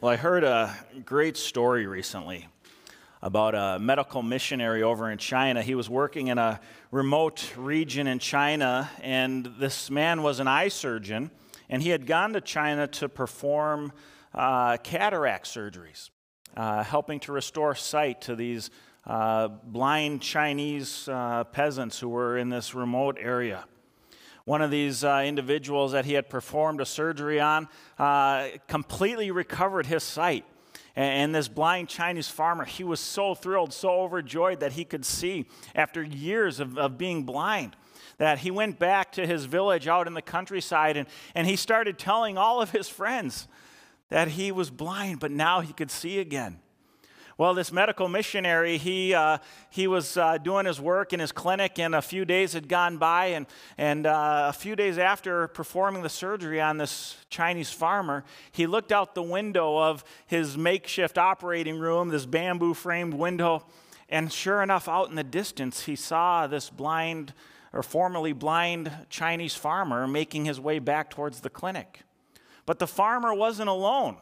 Well, I heard a great story recently about a medical missionary over in China. He was working in a remote region in China, and this man was an eye surgeon, and he had gone to China to perform uh, cataract surgeries, uh, helping to restore sight to these uh, blind Chinese uh, peasants who were in this remote area one of these uh, individuals that he had performed a surgery on uh, completely recovered his sight. And, this blind Chinese farmer, he was so thrilled, so overjoyed that he could see after years of, of being blind that he went back to his village out in the countryside and, and he started telling all of his friends that he was blind, but now he could see again. Well, this medical missionary, he, uh, he was uh, doing his work in his clinic, and a few days had gone by. And, and uh, a few days after performing the surgery on this Chinese farmer, he looked out the window of his makeshift operating room, this bamboo framed window. And sure enough, out in the distance, he saw this blind or formerly blind Chinese farmer making his way back towards the clinic. But the farmer wasn't alone.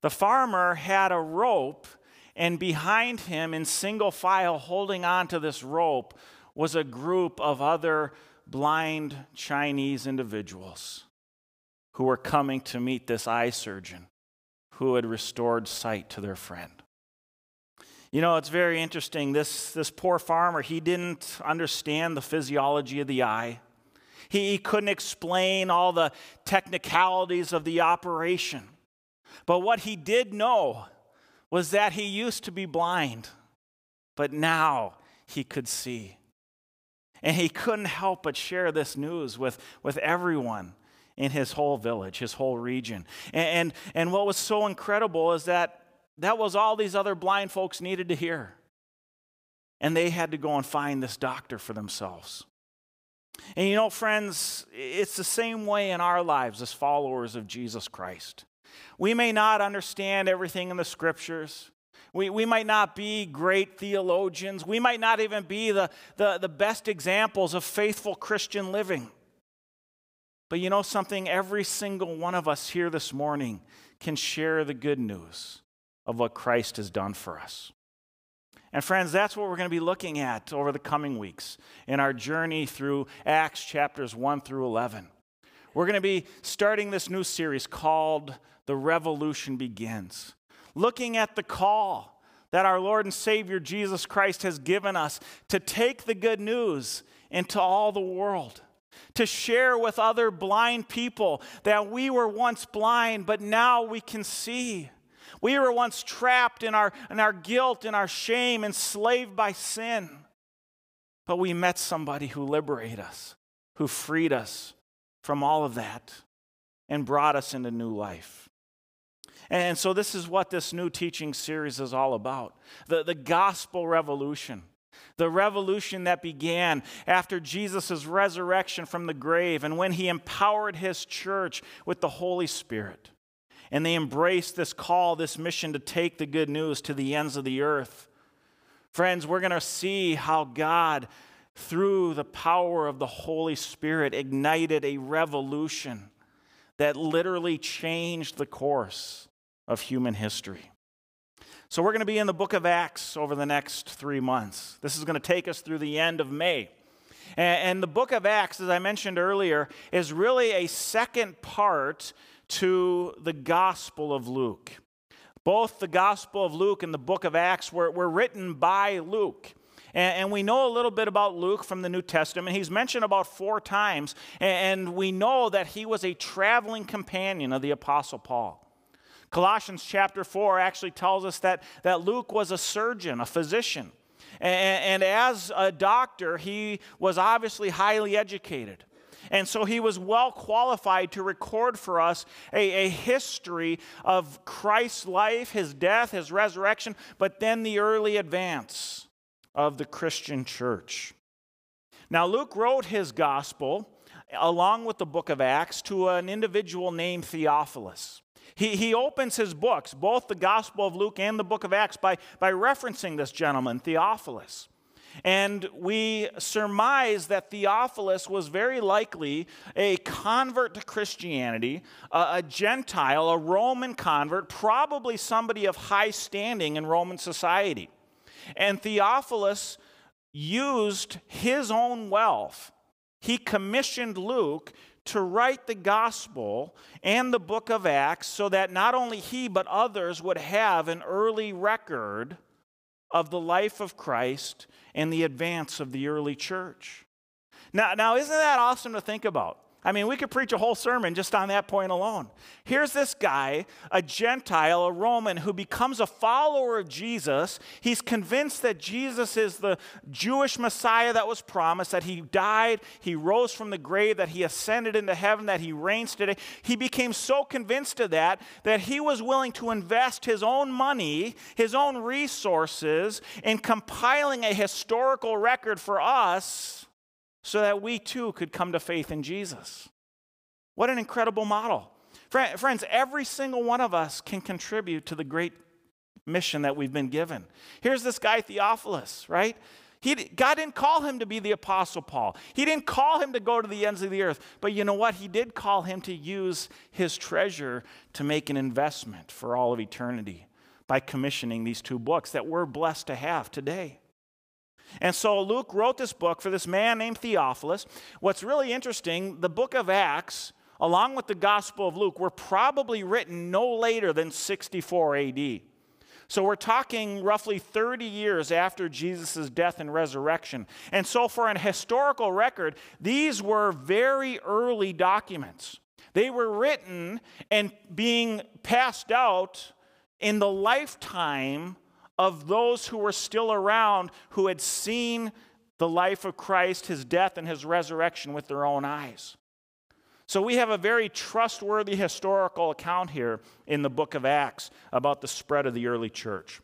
The farmer had a rope and behind him, in single file, holding on to this rope, was a group of other blind Chinese individuals who were coming to meet this eye surgeon who had restored sight to their friend. You know, it's very interesting. This, this poor farmer, he didn't understand the physiology of the eye. He, he couldn't explain all the technicalities of the operation. But what he did know was that he used to be blind, but now he could see. And he couldn't help but share this news with, with everyone in his whole village, his whole region. And, and, and what was so incredible is that that was all these other blind folks needed to hear. And they had to go and find this doctor for themselves. And you know, friends, it's the same way in our lives as followers of Jesus Christ. We may not understand everything in the scriptures. We, we might not be great theologians. We might not even be the, the, the best examples of faithful Christian living. But you know something? Every single one of us here this morning can share the good news of what Christ has done for us. And friends, that's what we're going to be looking at over the coming weeks in our journey through Acts chapters 1 through 11. We're going to be starting this new series called The Revolution Begins, looking at the call that our Lord and Savior Jesus Christ has given us to take the good news into all the world, to share with other blind people that we were once blind, but now we can see. We were once trapped in our, in our guilt and our shame, enslaved by sin. But we met somebody who liberated us, who freed us, from all of that and brought us into new life. And so, this is what this new teaching series is all about the, the gospel revolution. The revolution that began after Jesus' resurrection from the grave and when he empowered his church with the Holy Spirit. And they embraced this call, this mission to take the good news to the ends of the earth. Friends, we're going to see how God through the power of the Holy Spirit, ignited a revolution that literally changed the course of human history. So, we're going to be in the book of Acts over the next three months. This is going to take us through the end of May. And the book of Acts, as I mentioned earlier, is really a second part to the Gospel of Luke. Both the Gospel of Luke and the book of Acts were, were written by Luke. And, we know a little bit about Luke from the New Testament. He's mentioned about four times, and we know that he was a traveling companion of the Apostle Paul. Colossians chapter 4 actually tells us that, that Luke was a surgeon, a physician. And, and as a doctor, he was obviously highly educated. And so he was well qualified to record for us a, a, history of Christ's life, his death, his resurrection, but then the early advance of the Christian church. Now, Luke wrote his gospel along with the book of Acts to an individual named Theophilus. He, he opens his books, both the Gospel of Luke and the book of Acts, by, by referencing this gentleman, Theophilus. And we surmise that Theophilus was very likely a convert to Christianity, a, a, Gentile, a Roman convert, probably somebody of high standing in Roman society. And Theophilus used his own wealth. He commissioned Luke to write the gospel and the book of Acts so that not only he but others would have an early record of the life of Christ and the advance of the early church. Now, now isn't that awesome to think about? I mean, we could preach a whole sermon just on that point alone. Here's this guy, a Gentile, a Roman, who becomes a follower of Jesus. He's convinced that Jesus is the Jewish Messiah that was promised, that he died, he rose from the grave, that he ascended into heaven, that he reigns today. He became so convinced of that that he was willing to invest his own money, his own resources in compiling a historical record for us so that we too could come to faith in Jesus. What an incredible model. Friends, every single one of us can contribute to the great mission that we've been given. Here's this guy, Theophilus, right? He, God didn't call him to be the Apostle Paul. He didn't call him to go to the ends of the earth. But you know what? He did call him to use his treasure to make an investment for all of eternity by commissioning these two books that we're blessed to have today. And so Luke wrote this book for this man named Theophilus. What's really interesting, the book of Acts, along with the Gospel of Luke, were probably written no later than 64 AD. So we're talking roughly 30 years after Jesus' death and resurrection. And so, for an historical record, these were very early documents. They were written and being passed out in the lifetime of those who were still around who had seen the life of Christ, his death, and his resurrection with their own eyes. So we have a very trustworthy historical account here in the book of Acts about the spread of the early church.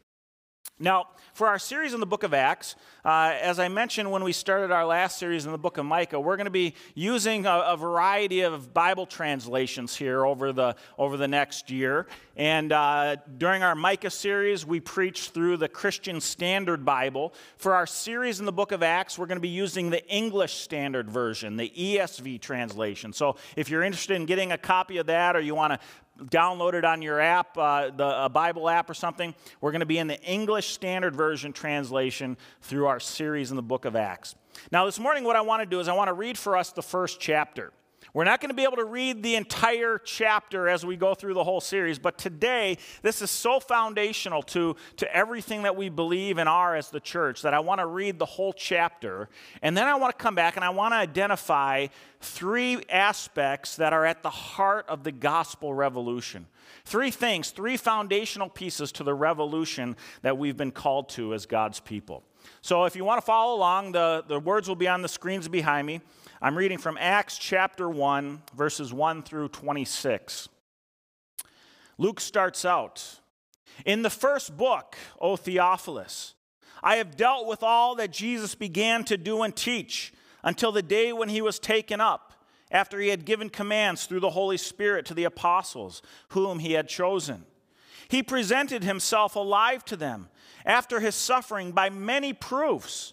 Now, for our series in the book of Acts, uh, as I mentioned when we started our last series in the book of Micah, we're going to be using a, a, variety of Bible translations here over the, over the next year. And uh, during our Micah series, we preached through the Christian Standard Bible. For our series in the book of Acts, we're going to be using the English Standard Version, the ESV translation. So if you're interested in getting a copy of that or you want to download it on your app, uh, the a Bible app or something. We're going to be in the English Standard Version translation through our series in the book of Acts. Now, this morning, what I want to do is I want to read for us the first chapter. We're not going to be able to read the entire chapter as we go through the whole series, but today, this is so foundational to, to everything that we believe and are as the church that I want to read the whole chapter. And then I want to come back and I want to identify three aspects that are at the heart of the gospel revolution. Three things, three foundational pieces to the revolution that we've been called to as God's people. So if you want to follow along, the, the words will be on the screens behind me. I'm reading from Acts chapter 1, verses 1 through 26. Luke starts out In the first book, O Theophilus, I have dealt with all that Jesus began to do and teach until the day when he was taken up, after he had given commands through the Holy Spirit to the apostles whom he had chosen. He presented himself alive to them after his suffering by many proofs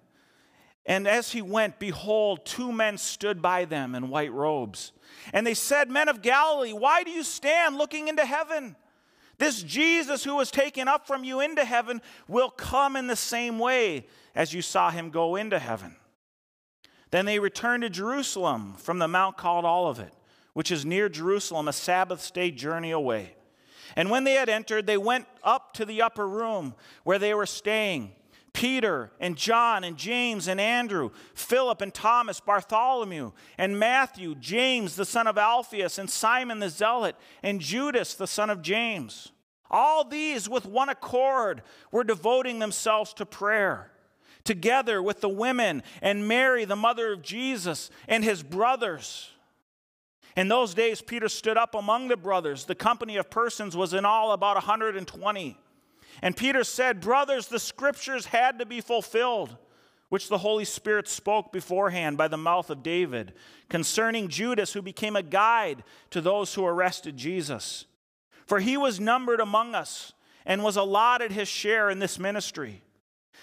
and as he went, behold, two men stood by them in white robes. And they said, Men of Galilee, why do you stand looking into heaven? This Jesus who was taken up from you into heaven will come in the same way as you saw him go into heaven. Then they returned to Jerusalem from the mount called Olivet, which is near Jerusalem, a Sabbath day journey away. And when they had entered, they went up to the upper room where they were staying. Peter and John and James and Andrew, Philip and Thomas, Bartholomew and Matthew, James the son of Alphaeus, and Simon the Zealot, and Judas the son of James. All these, with one accord, were devoting themselves to prayer, together with the women and Mary, the mother of Jesus, and his brothers. In those days, Peter stood up among the brothers. The company of persons was in all about 120. And Peter said, Brothers, the scriptures had to be fulfilled, which the Holy Spirit spoke beforehand by the mouth of David, concerning Judas, who became a guide to those who arrested Jesus. For he was numbered among us and was allotted his share in this ministry.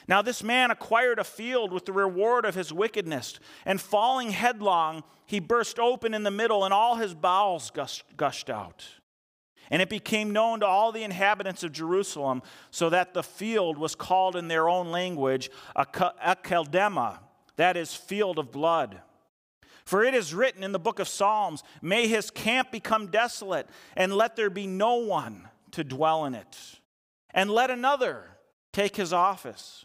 Now, this man acquired a field with the reward of his wickedness, and falling headlong, he burst open in the middle, and all his bowels gushed out. And it became known to all the inhabitants of Jerusalem, so that the field was called in their own language Akeldama, that is, field of blood. For it is written in the book of Psalms, May his camp become desolate, and let there be no one to dwell in it. And let another take his office.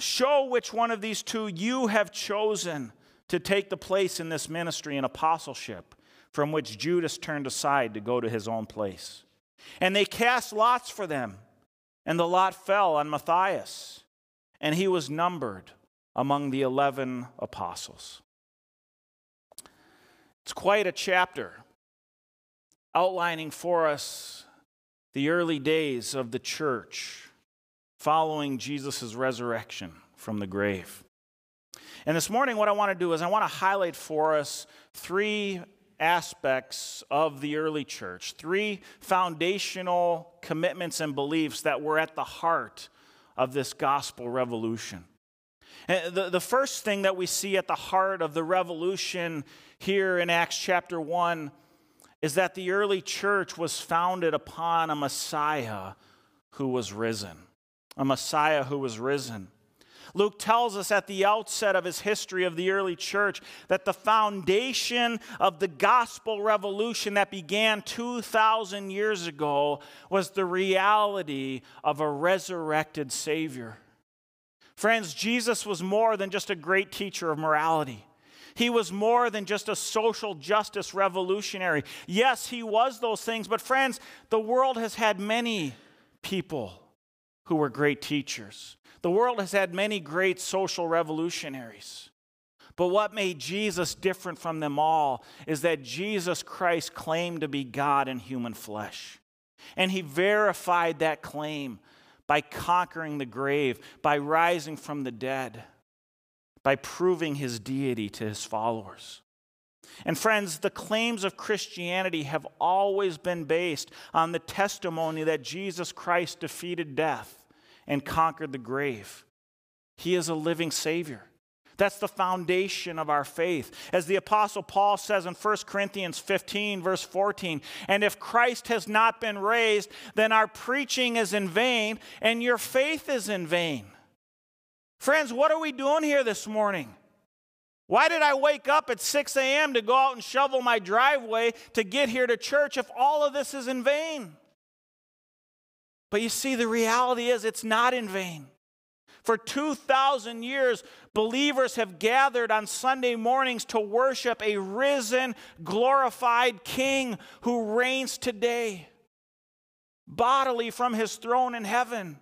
Show which one of these two you have chosen to take the place in this ministry and apostleship from which Judas turned aside to go to his own place. And they cast lots for them, and the lot fell on Matthias, and he was numbered among the 11 apostles. It's quite a chapter outlining for us the early days of the church following Jesus' resurrection from the grave. And this morning, what I want to do is I want to highlight for us three aspects of the early church, three foundational commitments and beliefs that were at the heart of this gospel revolution. And the, the first thing that we see at the heart of the revolution here in Acts chapter 1 is that the early church was founded upon a Messiah who was risen a Messiah who was risen. Luke tells us at the outset of his history of the early church that the foundation of the gospel revolution that began 2,000 years ago was the reality of a resurrected Savior. Friends, Jesus was more than just a great teacher of morality. He was more than just a social justice revolutionary. Yes, he was those things, but friends, the world has had many people who were great teachers. The world has had many great social revolutionaries. But what made Jesus different from them all is that Jesus Christ claimed to be God in human flesh. And he verified that claim by conquering the grave, by rising from the dead, by proving his deity to his followers. And friends, the claims of Christianity have always been based on the testimony that Jesus Christ defeated death and conquered the grave. He is a living Savior. That's the foundation of our faith. As the Apostle Paul says in 1 Corinthians 15, verse 14, and if Christ has not been raised, then our preaching is in vain and your faith is in vain. Friends, what are we doing here this morning? Why did I wake up at 6 a.m. to go out and shovel my driveway to get here to church if all of this is in vain? But you see, the reality is it's not in vain. For 2,000 years, believers have gathered on Sunday mornings to worship a risen, glorified King who reigns today, bodily from his throne in heaven.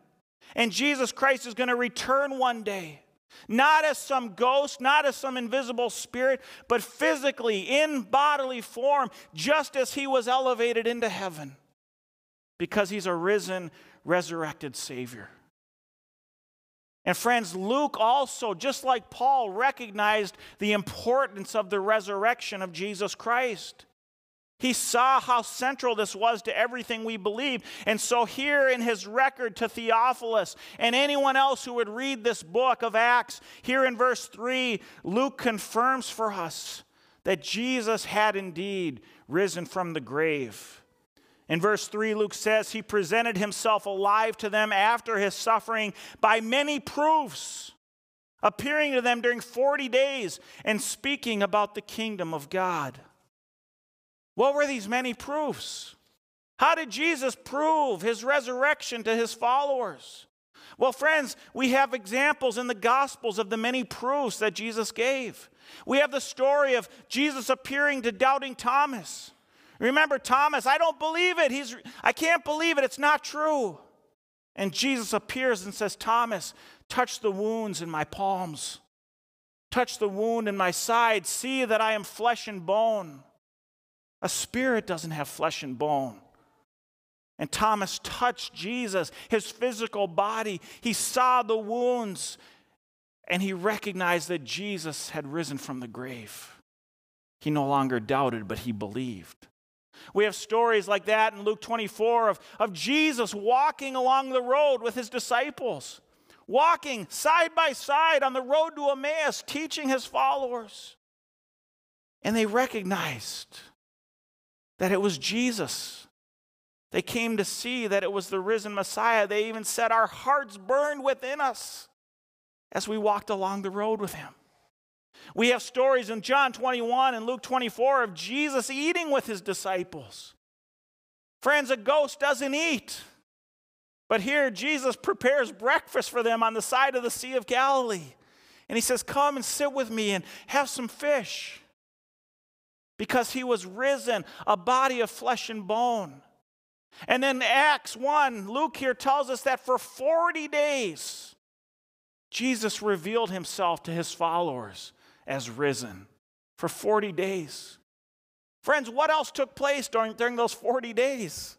And Jesus Christ is going to return one day, not as some ghost, not as some invisible spirit, but physically in bodily form, just as he was elevated into heaven because he's a risen, resurrected Savior. And friends, Luke also, just like Paul, recognized the importance of the resurrection of Jesus Christ. He saw how central this was to everything we believe. And so, here in his record to Theophilus and anyone else who would read this book of Acts, here in verse 3, Luke confirms for us that Jesus had indeed risen from the grave. In verse 3, Luke says, He presented Himself alive to them after His suffering by many proofs, appearing to them during 40 days and speaking about the kingdom of God. What were these many proofs? How did Jesus prove his resurrection to his followers? Well, friends, we have examples in the Gospels of the many proofs that Jesus gave. We have the story of Jesus appearing to doubting Thomas. Remember, Thomas, I don't believe it. He's, I can't believe it. It's not true. And Jesus appears and says, Thomas, touch the wounds in my palms, touch the wound in my side. See that I am flesh and bone. A spirit doesn't have flesh and bone. And Thomas touched Jesus, his physical body. He saw the wounds and he recognized that Jesus had risen from the grave. He no longer doubted, but he believed. We have stories like that in Luke 24 of, of Jesus walking along the road with his disciples, walking side by side on the road to Emmaus, teaching his followers. And they recognized that it was Jesus. They came to see that it was the risen Messiah. They even said, Our hearts burned within us as we walked along the road with him. We have stories in John 21 and Luke 24 of Jesus eating with his disciples. Friends, a ghost doesn't eat. But here, Jesus prepares breakfast for them on the side of the Sea of Galilee. And he says, Come and sit with me and have some fish because he was risen, a body of flesh and bone. And then Acts 1, Luke here tells us that for 40 days, Jesus revealed himself to his followers as risen. For 40 days. Friends, what else took place during, during those 40 days?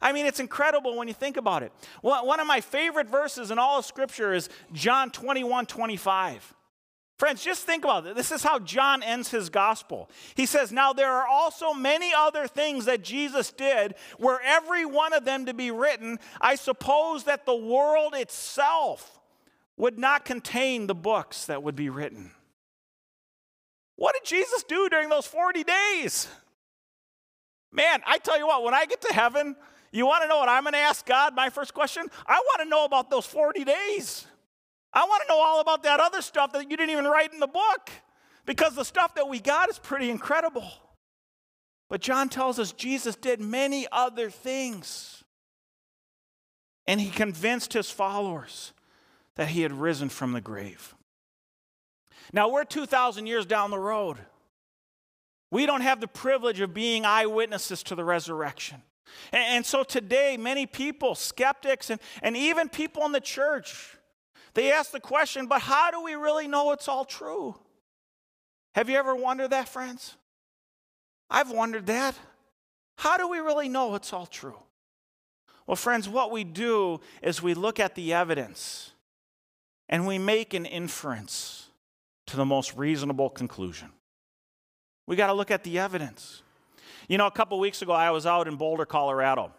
I mean, it's incredible when you think about it. One of my favorite verses in all of Scripture is John 21 25. Friends, just think about it. This is how John ends his gospel. He says, Now there are also many other things that Jesus did, were every one of them to be written, I suppose that the world itself would not contain the books that would be written. What did Jesus do during those 40 days? Man, I tell you what, when I get to heaven, you want to know what I'm going to ask God? My first question? I want to know about those 40 days. I want to know all about that other stuff that you didn't even write in the book because the stuff that we got is pretty incredible. But John tells us Jesus did many other things. And he convinced his followers that he had risen from the grave. Now, we're 2,000 years down the road. We don't have the privilege of being eyewitnesses to the resurrection. And, and so today, many people, skeptics, and, and even people in the church, they ask the question, but how do we really know it's all true? Have you ever wondered that, friends? I've wondered that. How do we really know it's all true? Well, friends, what we do is we look at the evidence and we make an inference to the most reasonable conclusion. We got to look at the evidence. You know, a couple weeks ago, I was out in Boulder, Colorado.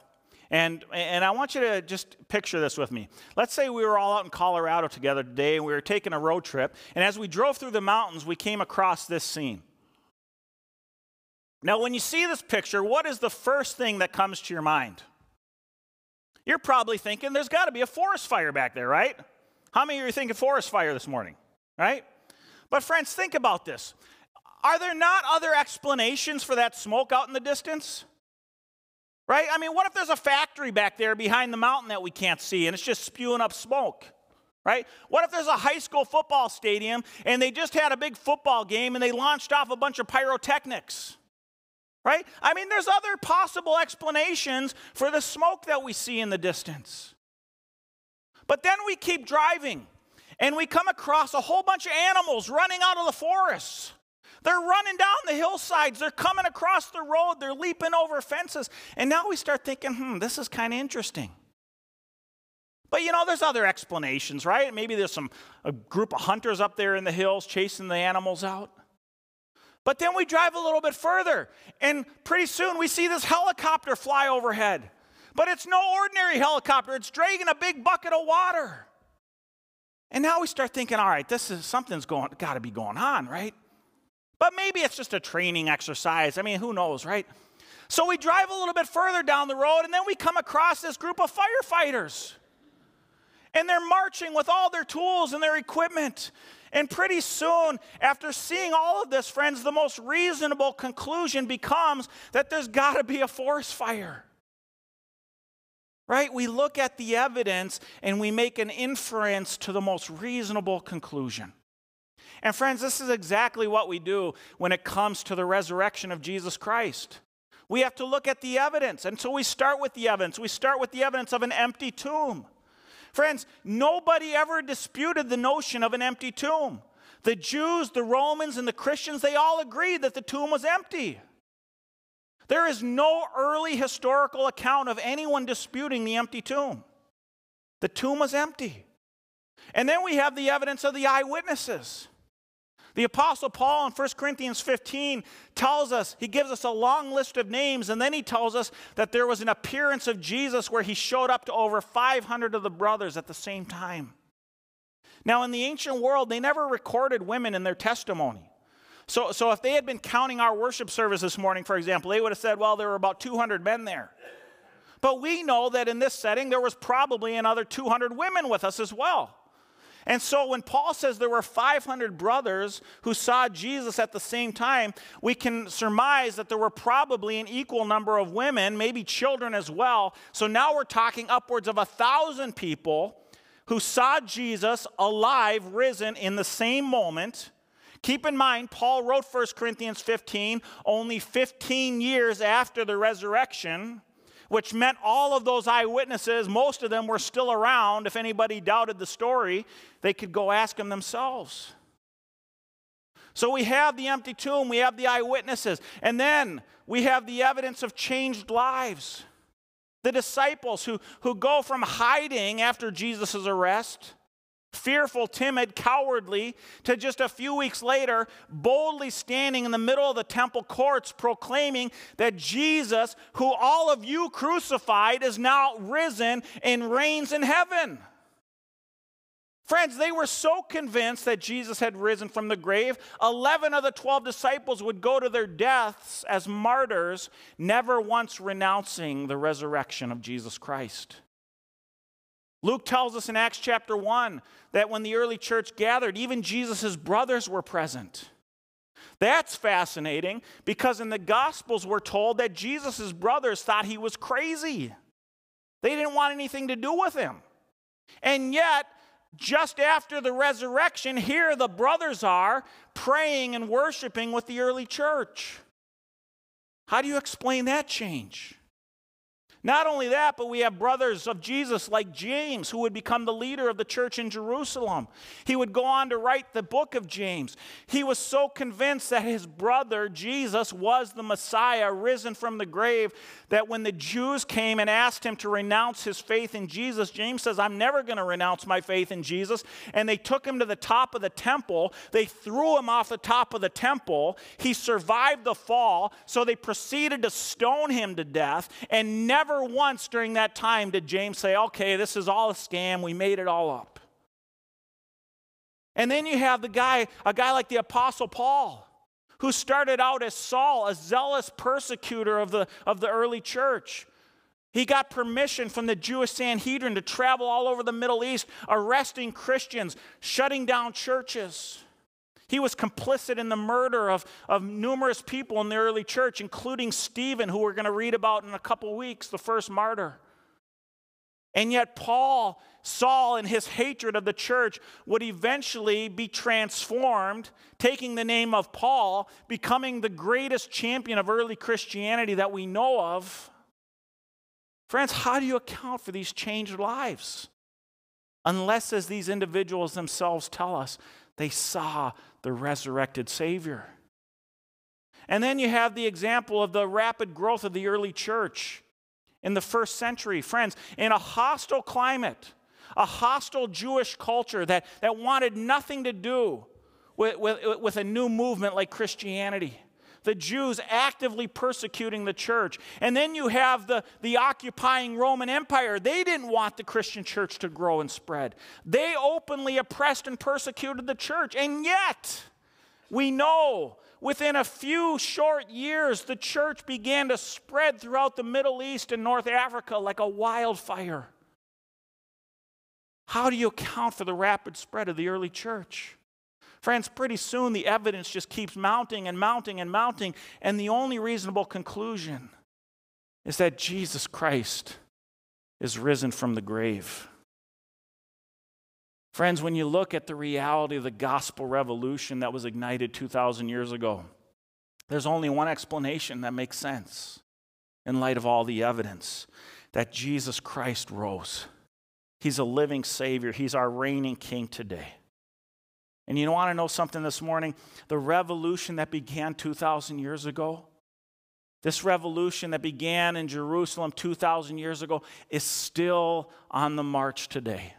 And, and I want you to just picture this with me. Let's say we were all out in Colorado together today and we were taking a road trip. And as we drove through the mountains, we came across this scene. Now, when you see this picture, what is the first thing that comes to your mind? You're probably thinking there's got to be a forest fire back there, right? How many of you are thinking forest fire this morning, right? But, friends, think about this. Are there not other explanations for that smoke out in the distance? Right? I mean, what if there's a factory back there behind the mountain that we can't see and it's just spewing up smoke? Right? What if there's a high school football stadium and they just had a big football game and they launched off a bunch of pyrotechnics? Right? I mean, there's other possible explanations for the smoke that we see in the distance. But then we keep driving and we come across a whole bunch of animals running out of the forests. They're running down the hillsides. They're coming across the road. They're leaping over fences. And now we start thinking, hmm, this is kind of interesting. But you know, there's other explanations, right? Maybe there's some a group of hunters up there in the hills chasing the animals out. But then we drive a little bit further, and pretty soon we see this helicopter fly overhead. But it's no ordinary helicopter, it's dragging a big bucket of water. And now we start thinking, all right, this is something's going got to be going on, right? But maybe it's just a training exercise. I mean, who knows, right? So we drive a little bit further down the road, and then we come across this group of firefighters. And they're marching with all their tools and their equipment. And pretty soon, after seeing all of this, friends, the most reasonable conclusion becomes that there's got to be a forest fire. Right? We look at the evidence and we make an inference to the most reasonable conclusion. And, friends, this is exactly what we do when it comes to the resurrection of Jesus Christ. We have to look at the evidence. And so we start with the evidence. We start with the evidence of an empty tomb. Friends, nobody ever disputed the notion of an empty tomb. The Jews, the Romans, and the Christians, they all agreed that the tomb was empty. There is no early historical account of anyone disputing the empty tomb. The tomb was empty. And then we have the evidence of the eyewitnesses. The Apostle Paul in 1 Corinthians 15 tells us, he gives us a long list of names, and then he tells us that there was an appearance of Jesus where he showed up to over 500 of the brothers at the same time. Now, in the ancient world, they never recorded women in their testimony. So, so if they had been counting our worship service this morning, for example, they would have said, well, there were about 200 men there. But we know that in this setting, there was probably another 200 women with us as well. And so when Paul says there were 500 brothers who saw Jesus at the same time, we can surmise that there were probably an equal number of women, maybe children as well. So now we're talking upwards of a thousand people who saw Jesus alive, risen in the same moment. Keep in mind, Paul wrote 1 Corinthians 15 only 15 years after the resurrection which meant all of those eyewitnesses, most of them were still around. If anybody doubted the story, they could go ask them themselves. So we have the empty tomb, we have the eyewitnesses, and then we have the evidence of changed lives. The disciples who, who go from hiding after Jesus' arrest fearful, timid, cowardly, to just a few weeks later, boldly standing in the middle of the temple courts proclaiming that Jesus, who all of you crucified, is now risen and reigns in heaven. Friends, they were so convinced that Jesus had risen from the grave, 11 of the 12 disciples would go to their deaths as martyrs, never once renouncing the resurrection of Jesus Christ. Luke tells us in Acts chapter 1 that when the early church gathered, even Jesus' brothers were present. That's fascinating because in the Gospels, we're told that Jesus' brothers thought he was crazy. They didn't want anything to do with him. And yet, just after the resurrection, here the brothers are praying and worshiping with the early church. How do you explain that change? Not only that, but we have brothers of Jesus like James, who would become the leader of the church in Jerusalem. He would go on to write the book of James. He was so convinced that his brother, Jesus, was the Messiah, risen from the grave, that when the Jews came and asked him to renounce his faith in Jesus, James says, I'm never going to renounce my faith in Jesus. And they took him to the top of the temple. They threw him off the top of the temple. He survived the fall, so they proceeded to stone him to death and never Never once during that time did James say, okay, this is all a scam. We made it all up. And then you have the guy, a guy like the Apostle Paul, who started out as Saul, a zealous persecutor of the, of the early church. He got permission from the Jewish Sanhedrin to travel all over the Middle East, arresting Christians, shutting down churches. He was complicit in the murder of, of numerous people in the early church, including Stephen, who we're going to read about in a couple weeks, the first martyr. And yet, Paul, Saul, in his hatred of the church, would eventually be transformed, taking the name of Paul, becoming the greatest champion of early Christianity that we know of. Friends, how do you account for these changed lives? Unless, as these individuals themselves tell us, they saw the resurrected Savior. And then you have the example of the rapid growth of the early church in the first century. Friends, in a hostile climate, a hostile Jewish culture that, that wanted nothing to do with, with, with a new movement like Christianity. The Jews actively persecuting the church. And then you have the, the occupying Roman Empire. They didn't want the Christian church to grow and spread. They openly oppressed and persecuted the church. And yet, we know within a few short years, the church began to spread throughout the Middle East and North Africa like a wildfire. How do you account for the rapid spread of the early church? Friends, pretty soon the evidence just keeps mounting and mounting and mounting, and the only reasonable conclusion is that Jesus Christ is risen from the grave. Friends, when you look at the reality of the gospel revolution that was ignited 2,000 years ago, there's only one explanation that makes sense in light of all the evidence that Jesus Christ rose. He's a living Savior, He's our reigning King today. And you want to know something this morning? The revolution that began 2,000 years ago, this revolution that began in Jerusalem 2,000 years ago, is still on the march today.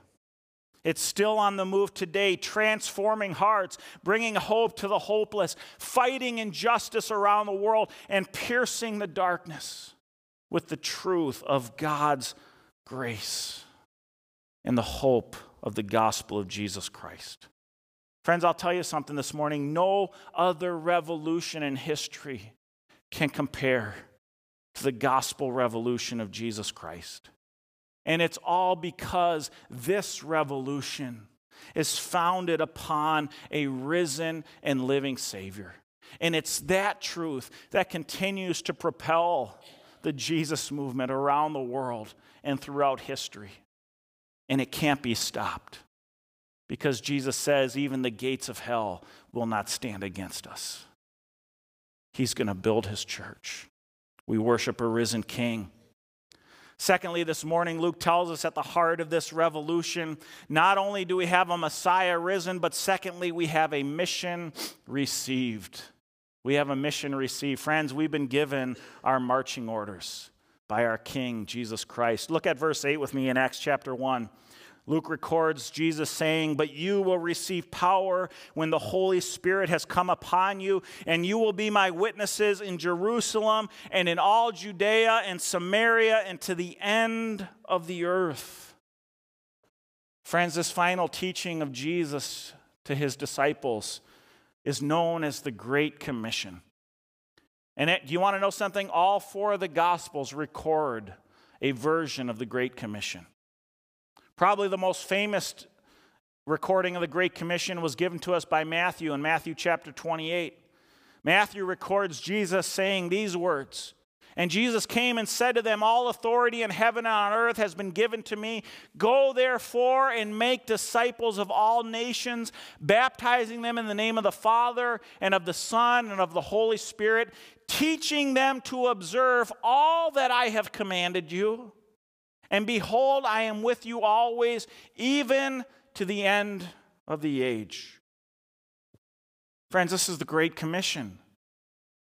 It's still on the move today, transforming hearts, bringing hope to the hopeless, fighting injustice around the world, and piercing the darkness with the truth of God's grace and the hope of the gospel of Jesus Christ. Friends, I'll tell you something this morning. No other revolution in history can compare to the gospel revolution of Jesus Christ. And it's all because this revolution is founded upon a risen and living Savior. And it's that truth that continues to propel the Jesus movement around the world and throughout history. And it can't be stopped because Jesus says, even the gates of hell will not stand against us. He's going to build his church. We worship a risen king. Secondly, this morning, Luke tells us at the heart of this revolution, not only do we have a Messiah risen, but secondly, we have a mission received. We have a mission received. Friends, we've been given our marching orders by our King, Jesus Christ. Look at verse 8 with me in Acts chapter 1. Luke records Jesus saying, But you will receive power when the Holy Spirit has come upon you, and you will be my witnesses in Jerusalem and in all Judea and Samaria and to the end of the earth. Friends, this final teaching of Jesus to his disciples is known as the Great Commission. And do you want to know something? All four of the Gospels record a version of the Great Commission. Probably the most famous recording of the Great Commission was given to us by Matthew in Matthew chapter 28. Matthew records Jesus saying these words. And Jesus came and said to them, All authority in heaven and on earth has been given to me. Go therefore and make disciples of all nations, baptizing them in the name of the Father and of the Son and of the Holy Spirit, teaching them to observe all that I have commanded you. And behold, I am with you always, even to the end of the age. Friends, this is the Great Commission.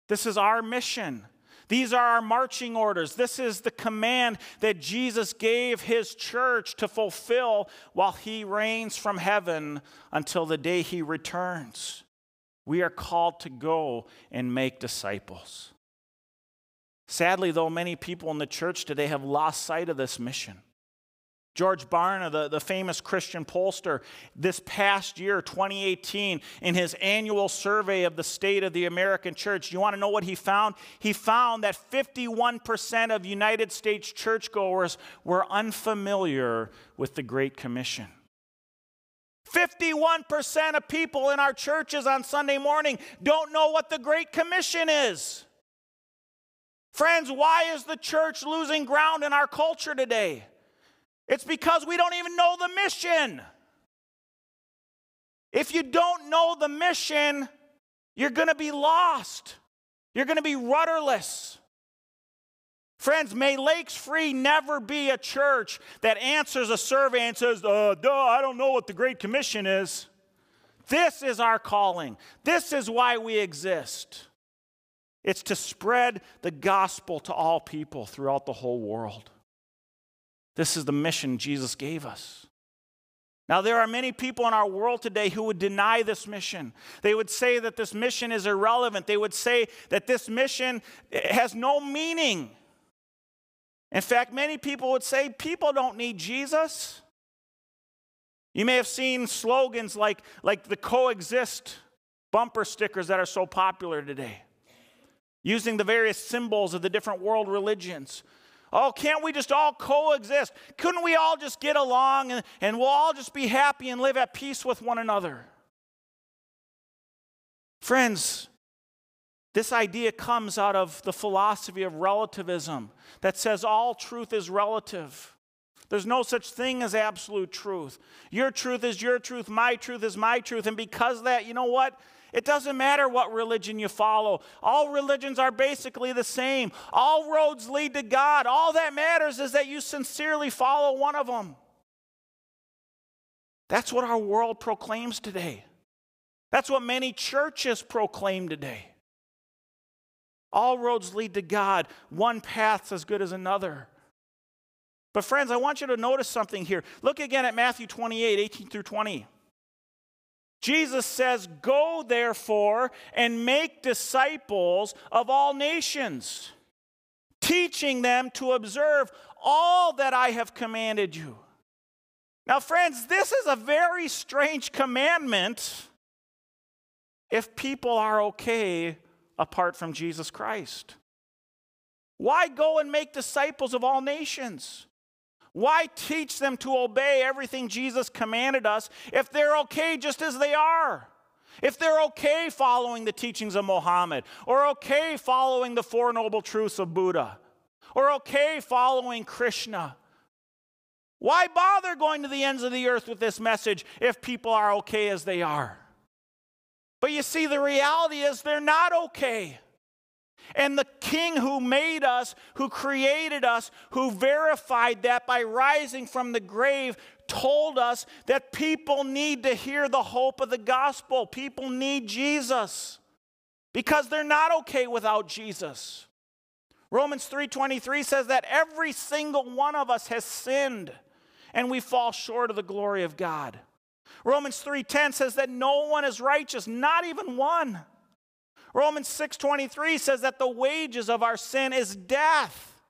This is our mission. These are our marching orders. This is the command that Jesus gave his church to fulfill while he reigns from heaven until the day he returns. We are called to go and make disciples. Sadly, though, many people in the church today have lost sight of this mission. George Barna, the, the famous Christian pollster, this past year, 2018, in his annual survey of the state of the American church, you want to know what he found? He found that 51% of United States churchgoers were unfamiliar with the Great Commission. 51% of people in our churches on Sunday morning don't know what the Great Commission is. Friends, why is the church losing ground in our culture today? It's because we don't even know the mission. If you don't know the mission, you're going to be lost. You're going to be rudderless. Friends, may Lakes Free never be a church that answers a survey and says, uh, duh, I don't know what the Great Commission is. This is our calling. This is why we exist. It's to spread the gospel to all people throughout the whole world. This is the mission Jesus gave us. Now, there are many people in our world today who would deny this mission. They would say that this mission is irrelevant. They would say that this mission has no meaning. In fact, many people would say people don't need Jesus. You may have seen slogans like, like the coexist bumper stickers that are so popular today, using the various symbols of the different world religions. Oh, can't we just all coexist? Couldn't we all just get along and, and we'll all just be happy and live at peace with one another? Friends, this idea comes out of the philosophy of relativism that says all truth is relative. There's no such thing as absolute truth. Your truth is your truth, my truth is my truth. And because that, you know what? It doesn't matter what religion you follow. All religions are basically the same. All roads lead to God. All that matters is that you sincerely follow one of them. That's what our world proclaims today. That's what many churches proclaim today. All roads lead to God. One path's as good as another. But, friends, I want you to notice something here. Look again at Matthew 28 18 through 20. Jesus says, Go therefore and make disciples of all nations, teaching them to observe all that I have commanded you. Now, friends, this is a very strange commandment if people are okay apart from Jesus Christ. Why go and make disciples of all nations? Why teach them to obey everything Jesus commanded us if they're okay just as they are? If they're okay following the teachings of Mohammed, or okay following the Four Noble Truths of Buddha, or okay following Krishna, why bother going to the ends of the earth with this message if people are okay as they are? But you see, the reality is they're not okay. And the king who made us, who created us, who verified that by rising from the grave, told us that people need to hear the hope of the gospel. People need Jesus because they're not okay without Jesus. Romans 3:23 says that every single one of us has sinned and we fall short of the glory of God. Romans 3:10 says that no one is righteous, not even one. Romans 6:23 says that the wages of our sin is death.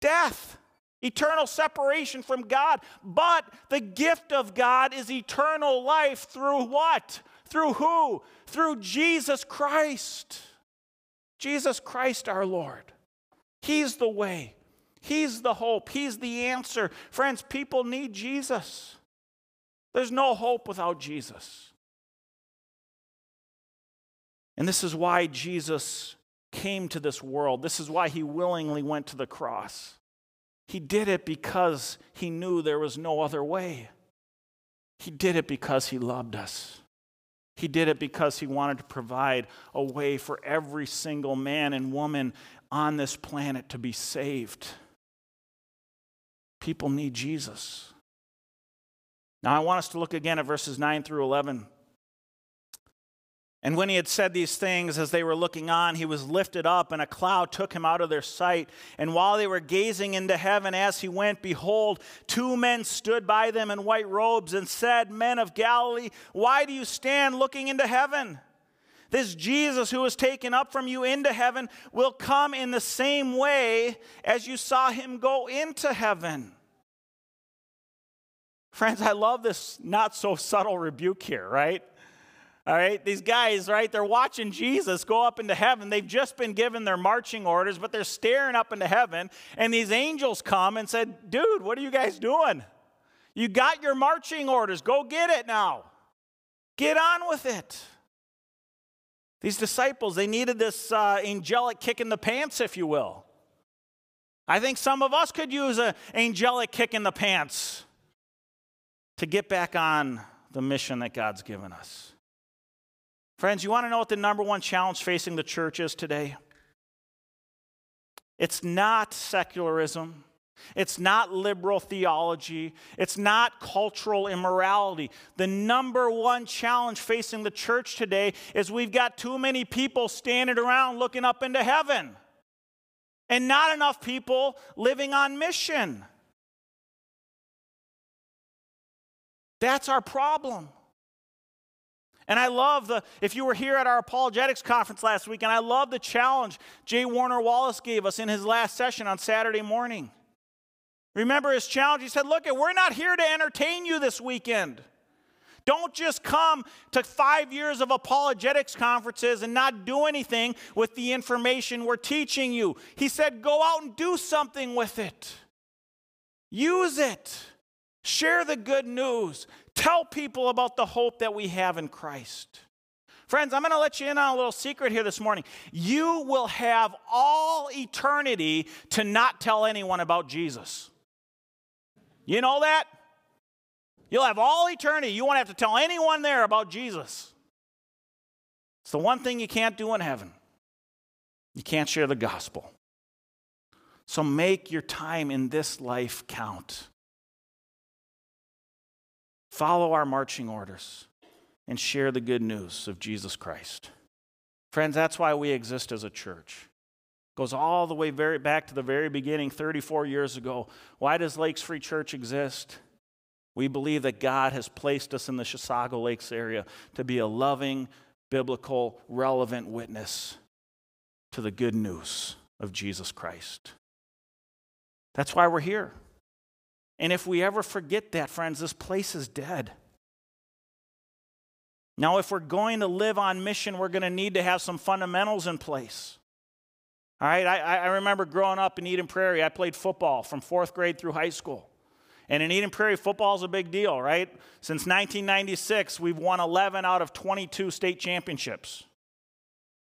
Death. Eternal separation from God. But the gift of God is eternal life through what? Through who? Through Jesus Christ. Jesus Christ our Lord. He's the way. He's the hope. He's the answer. Friends, people need Jesus. There's no hope without Jesus. And this is why Jesus came to this world. This is why he willingly went to the cross. He did it because he knew there was no other way. He did it because he loved us. He did it because he wanted to provide a way for every single man and woman on this planet to be saved. People need Jesus. Now, I want us to look again at verses 9 through 11. And when he had said these things, as they were looking on, he was lifted up, and a cloud took him out of their sight. And while they were gazing into heaven as he went, behold, two men stood by them in white robes and said, Men of Galilee, why do you stand looking into heaven? This Jesus who was taken up from you into heaven will come in the same way as you saw him go into heaven. Friends, I love this not so subtle rebuke here, right? All right, these guys, right, they're watching Jesus go up into heaven. They've just been given their marching orders, but they're staring up into heaven. And these angels come and said, Dude, what are you guys doing? You got your marching orders. Go get it now. Get on with it. These disciples, they needed this uh, angelic kick in the pants, if you will. I think some of us could use an angelic kick in the pants to get back on the mission that God's given us. Friends, you want to know what the number one challenge facing the church is today? It's not secularism. It's not liberal theology. It's not cultural immorality. The number one challenge facing the church today is we've got too many people standing around looking up into heaven and not enough people living on mission. That's our problem. And I love the, if you were here at our apologetics conference last week, and I love the challenge J. Warner Wallace gave us in his last session on Saturday morning. Remember his challenge? He said, Look, we're not here to entertain you this weekend. Don't just come to five years of apologetics conferences and not do anything with the information we're teaching you. He said, Go out and do something with it, use it. Share the good news. Tell people about the hope that we have in Christ. Friends, I'm going to let you in on a little secret here this morning. You will have all eternity to not tell anyone about Jesus. You know that? You'll have all eternity. You won't have to tell anyone there about Jesus. It's the one thing you can't do in heaven. You can't share the gospel. So make your time in this life count. Follow our marching orders and share the good news of Jesus Christ. Friends, that's why we exist as a church. Goes all the way very back to the very beginning 34 years ago. Why does Lakes Free Church exist? We believe that God has placed us in the Chisago Lakes area to be a loving, biblical, relevant witness to the good news of Jesus Christ. That's why we're here. And if we ever forget that, friends, this place is dead. Now, if we're going to live on mission, we're going to need to have some fundamentals in place. All right, I, I remember growing up in Eden Prairie, I played football from fourth grade through high school. And in Eden Prairie, football is a big deal, right? Since 1996, we've won 11 out of 22 state championships.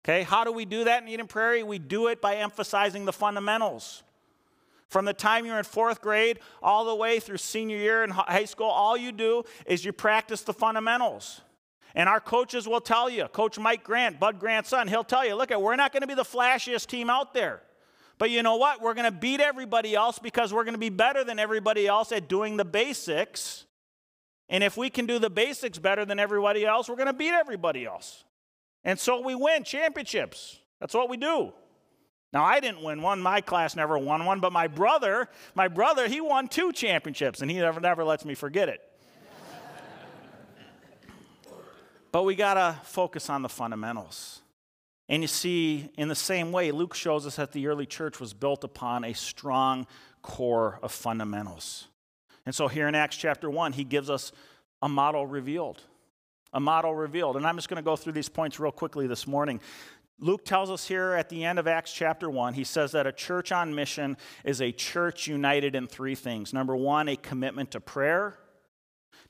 Okay, how do we do that in Eden Prairie? We do it by emphasizing the fundamentals. From the time you're in fourth grade all the way through senior year in high school, all you do is you practice the fundamentals. And our coaches will tell you, Coach Mike Grant, Bud Grant's son, he'll tell you, look, at we're not going to be the flashiest team out there. But you know what? We're going to beat everybody else because we're going to be better than everybody else at doing the basics. And if we can do the basics better than everybody else, we're going to beat everybody else. And so we win championships. That's what we do. Now, I didn't win one. My class never won one, but my brother, my brother, he won two championships, and he never, never lets me forget it. but we got to focus on the fundamentals. And you see, in the same way, Luke shows us that the early church was built upon a strong core of fundamentals. And so here in Acts chapter 1, he gives us a model revealed. A model revealed. And I'm just going to go through these points real quickly this morning. Luke tells us here at the end of Acts chapter 1, he says that a church on mission is a church united in three things. Number one, a commitment to prayer.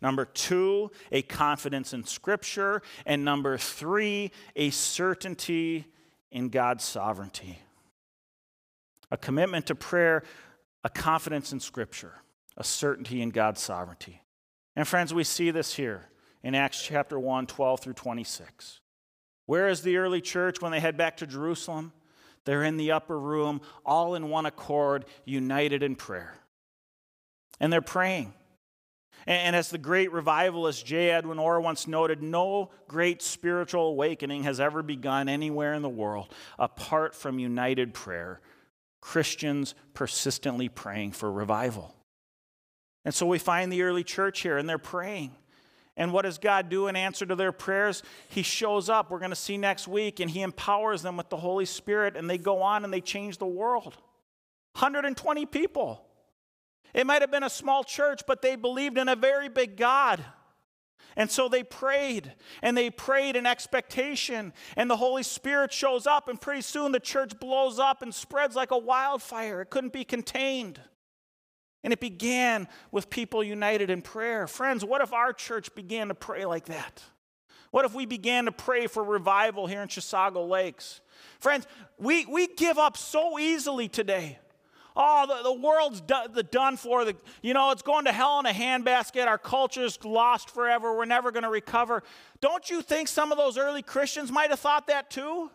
Number two, a confidence in Scripture. And number three, a certainty in God's sovereignty. A commitment to prayer, a confidence in Scripture, a certainty in God's sovereignty. And friends, we see this here in Acts chapter 1, 12 through 26. Where is the early church when they head back to Jerusalem? They're in the upper room, all in one accord, united in prayer. And they're praying. And as the great revivalist J. Edwin Orr once noted, no great spiritual awakening has ever begun anywhere in the world apart from united prayer. Christians persistently praying for revival. And so we find the early church here, and they're praying. And what does God do in answer to their prayers? He shows up, we're going to see next week, and He empowers them with the Holy Spirit, and they go on and they change the world. 120 people. It might have been a small church, but they believed in a very big God. And so they prayed, and they prayed in expectation, and the Holy Spirit shows up, and pretty soon the church blows up and spreads like a wildfire. It couldn't be contained. And it began with people united in prayer. Friends, what if our church began to pray like that? What if we began to pray for revival here in Chisago Lakes? Friends, we, we give up so easily today. Oh, the, the world's do, the done for. The, you know, it's going to hell in a handbasket. Our culture's lost forever. We're never going to recover. Don't you think some of those early Christians might have thought that too?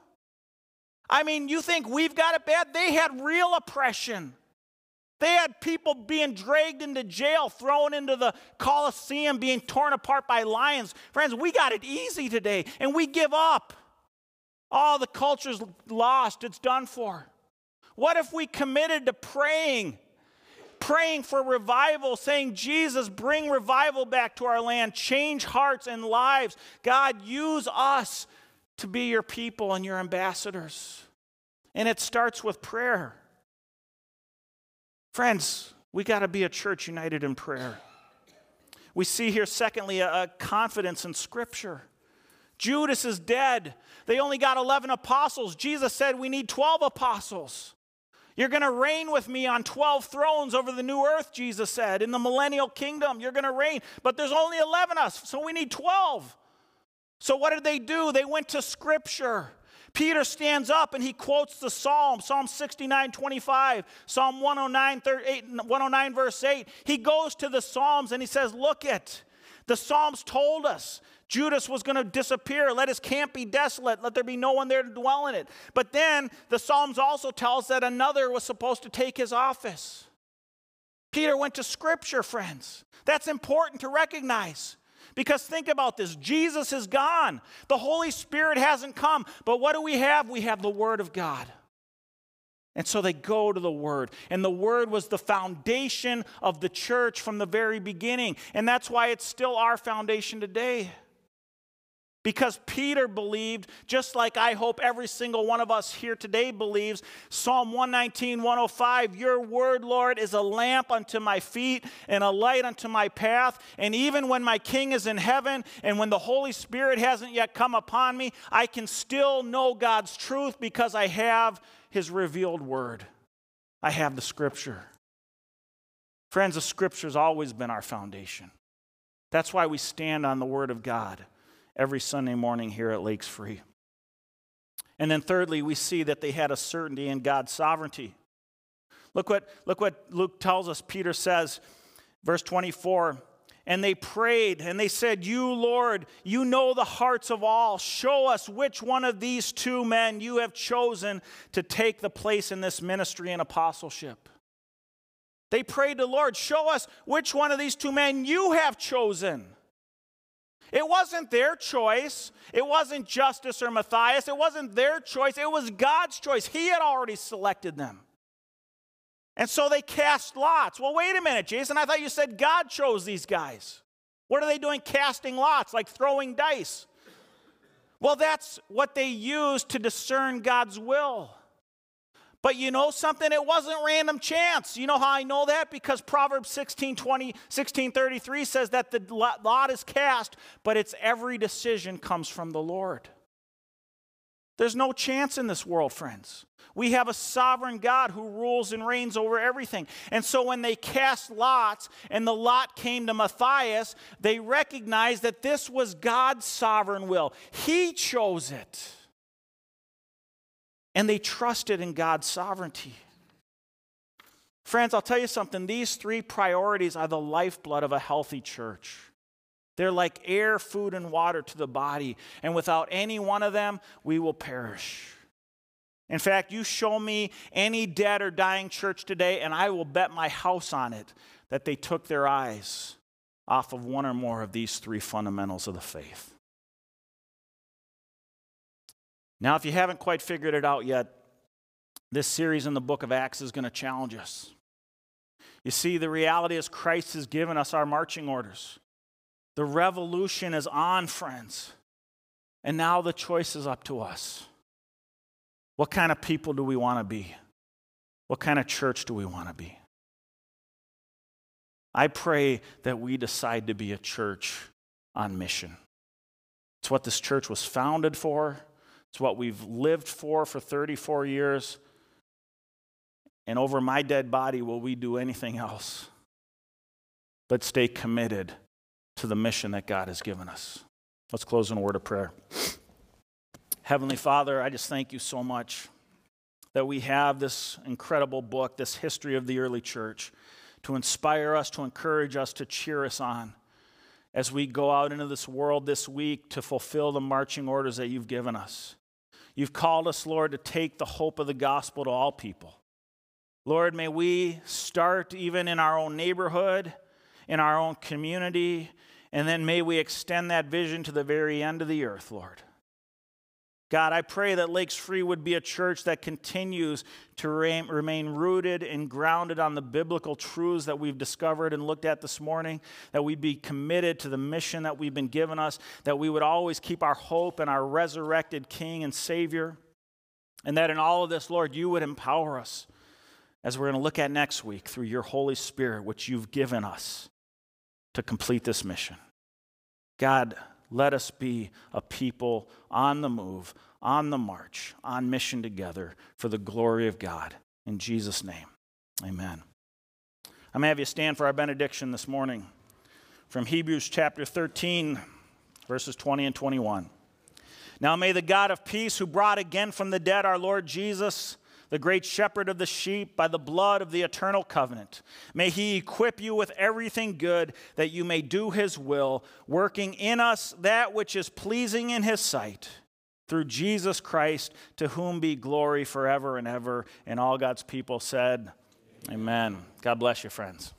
I mean, you think we've got it bad? They had real oppression. They had people being dragged into jail, thrown into the Colosseum, being torn apart by lions. Friends, we got it easy today, and we give up. Oh, the culture's lost, it's done for. What if we committed to praying praying for revival, saying, Jesus, bring revival back to our land, change hearts and lives. God, use us to be your people and your ambassadors. And it starts with prayer. Friends, we got to be a church united in prayer. We see here, secondly, a, a confidence in Scripture. Judas is dead. They only got 11 apostles. Jesus said, We need 12 apostles. You're going to reign with me on 12 thrones over the new earth, Jesus said. In the millennial kingdom, you're going to reign. But there's only 11 of us, so we need 12. So what did they do? They went to Scripture. Peter stands up and he quotes the Psalm, Psalm 69, 25, Psalm 109, 109, verse 8. He goes to the Psalms and he says, Look it. The Psalms told us Judas was going to disappear. Let his camp be desolate. Let there be no one there to dwell in it. But then the Psalms also tell us that another was supposed to take his office. Peter went to Scripture, friends. That's important to recognize. Because think about this Jesus is gone, the Holy Spirit hasn't come. But what do we have? We have the Word of God. And so they go to the Word. And the Word was the foundation of the church from the very beginning. And that's why it's still our foundation today. Because Peter believed, just like I hope every single one of us here today believes, Psalm 119, 105, Your word, Lord, is a lamp unto my feet and a light unto my path. And even when my king is in heaven and when the Holy Spirit hasn't yet come upon me, I can still know God's truth because I have his revealed word. I have the scripture. Friends, the scripture's always been our foundation. That's why we stand on the word of God every Sunday morning here at Lakes Free. And then thirdly, we see that they had a certainty in God's sovereignty. Look what, look what Luke tells us. Peter says, verse 24, and they prayed and they said, You, Lord, you know the hearts of all. Show us which one of these two men you have chosen to take the place in this ministry and apostleship. They prayed to the Lord, Show us which one of these two men you have chosen. It wasn't their choice. It wasn't Justus or Matthias. It wasn't their choice. It was God's choice. He had already selected them. And so they cast lots. Well, wait a minute, Jason. I thought you said God chose these guys. What are they doing casting lots, like throwing dice? Well, that's what they use to discern God's will. But you know something? It wasn't random chance. You know how I know that? Because Proverbs 16, 20, 16 33 says that the lot is cast, but its every decision comes from the Lord. There's no chance in this world, friends. We have a sovereign God who rules and reigns over everything. And so when they cast lots and the lot came to Matthias, they recognized that this was God's sovereign will. He chose it and they trusted in God's sovereignty. Friends, I'll tell you something. These three priorities are the lifeblood of a healthy church. They're like air, food, and water to the body. And without any one of them, we will perish. In fact, you show me any dead or dying church today, and I will bet my house on it that they took their eyes off of one or more of these three fundamentals of the faith. Now, if you haven't quite figured it out yet, this series in the book of Acts is going to challenge us. You see, the reality is Christ has given us our marching orders. The revolution is on, friends. And now the choice is up to us. What kind of people do we want to be? What kind of church do we want to be? I pray that we decide to be a church on mission. It's what this church was founded for. It's what we've lived for for 34 years. And over my dead body, will we do anything else but stay committed to the mission that God has given us? Let's close in a word of prayer. Heavenly Father, I just thank you so much that we have this incredible book, this history of the early church, to inspire us, to encourage us, to cheer us on as we go out into this world this week to fulfill the marching orders that you've given us. You've called us, Lord, to take the hope of the gospel to all people. Lord, may we start even in our own neighborhood, in our own community, and then may we extend that vision to the very end of the earth, Lord. God, I pray that Lakes Free would be a church that continues to remain rooted and grounded on the biblical truths that we've discovered and looked at this morning, that we'd be committed to the mission that we've been given us, that we would always keep our hope in our resurrected King and Savior, and that in all of this, Lord, you would empower us as we're going to look at next week through your Holy Spirit, which you've given us to complete this mission. God, let us be a people on the move, on the march, on mission together for the glory of God. In Jesus' name, amen. I'm going to have you stand for our benediction this morning from Hebrews chapter 13, verses 20 and 21. Now may the God of peace, who brought again from the dead our Lord Jesus, the great shepherd of the sheep, by the blood of the eternal covenant. May he equip you with everything good that you may do his will, working in us that which is pleasing in his sight. Through Jesus Christ, to whom be glory forever and ever. And all God's people said, Amen. Amen. God bless you, friends.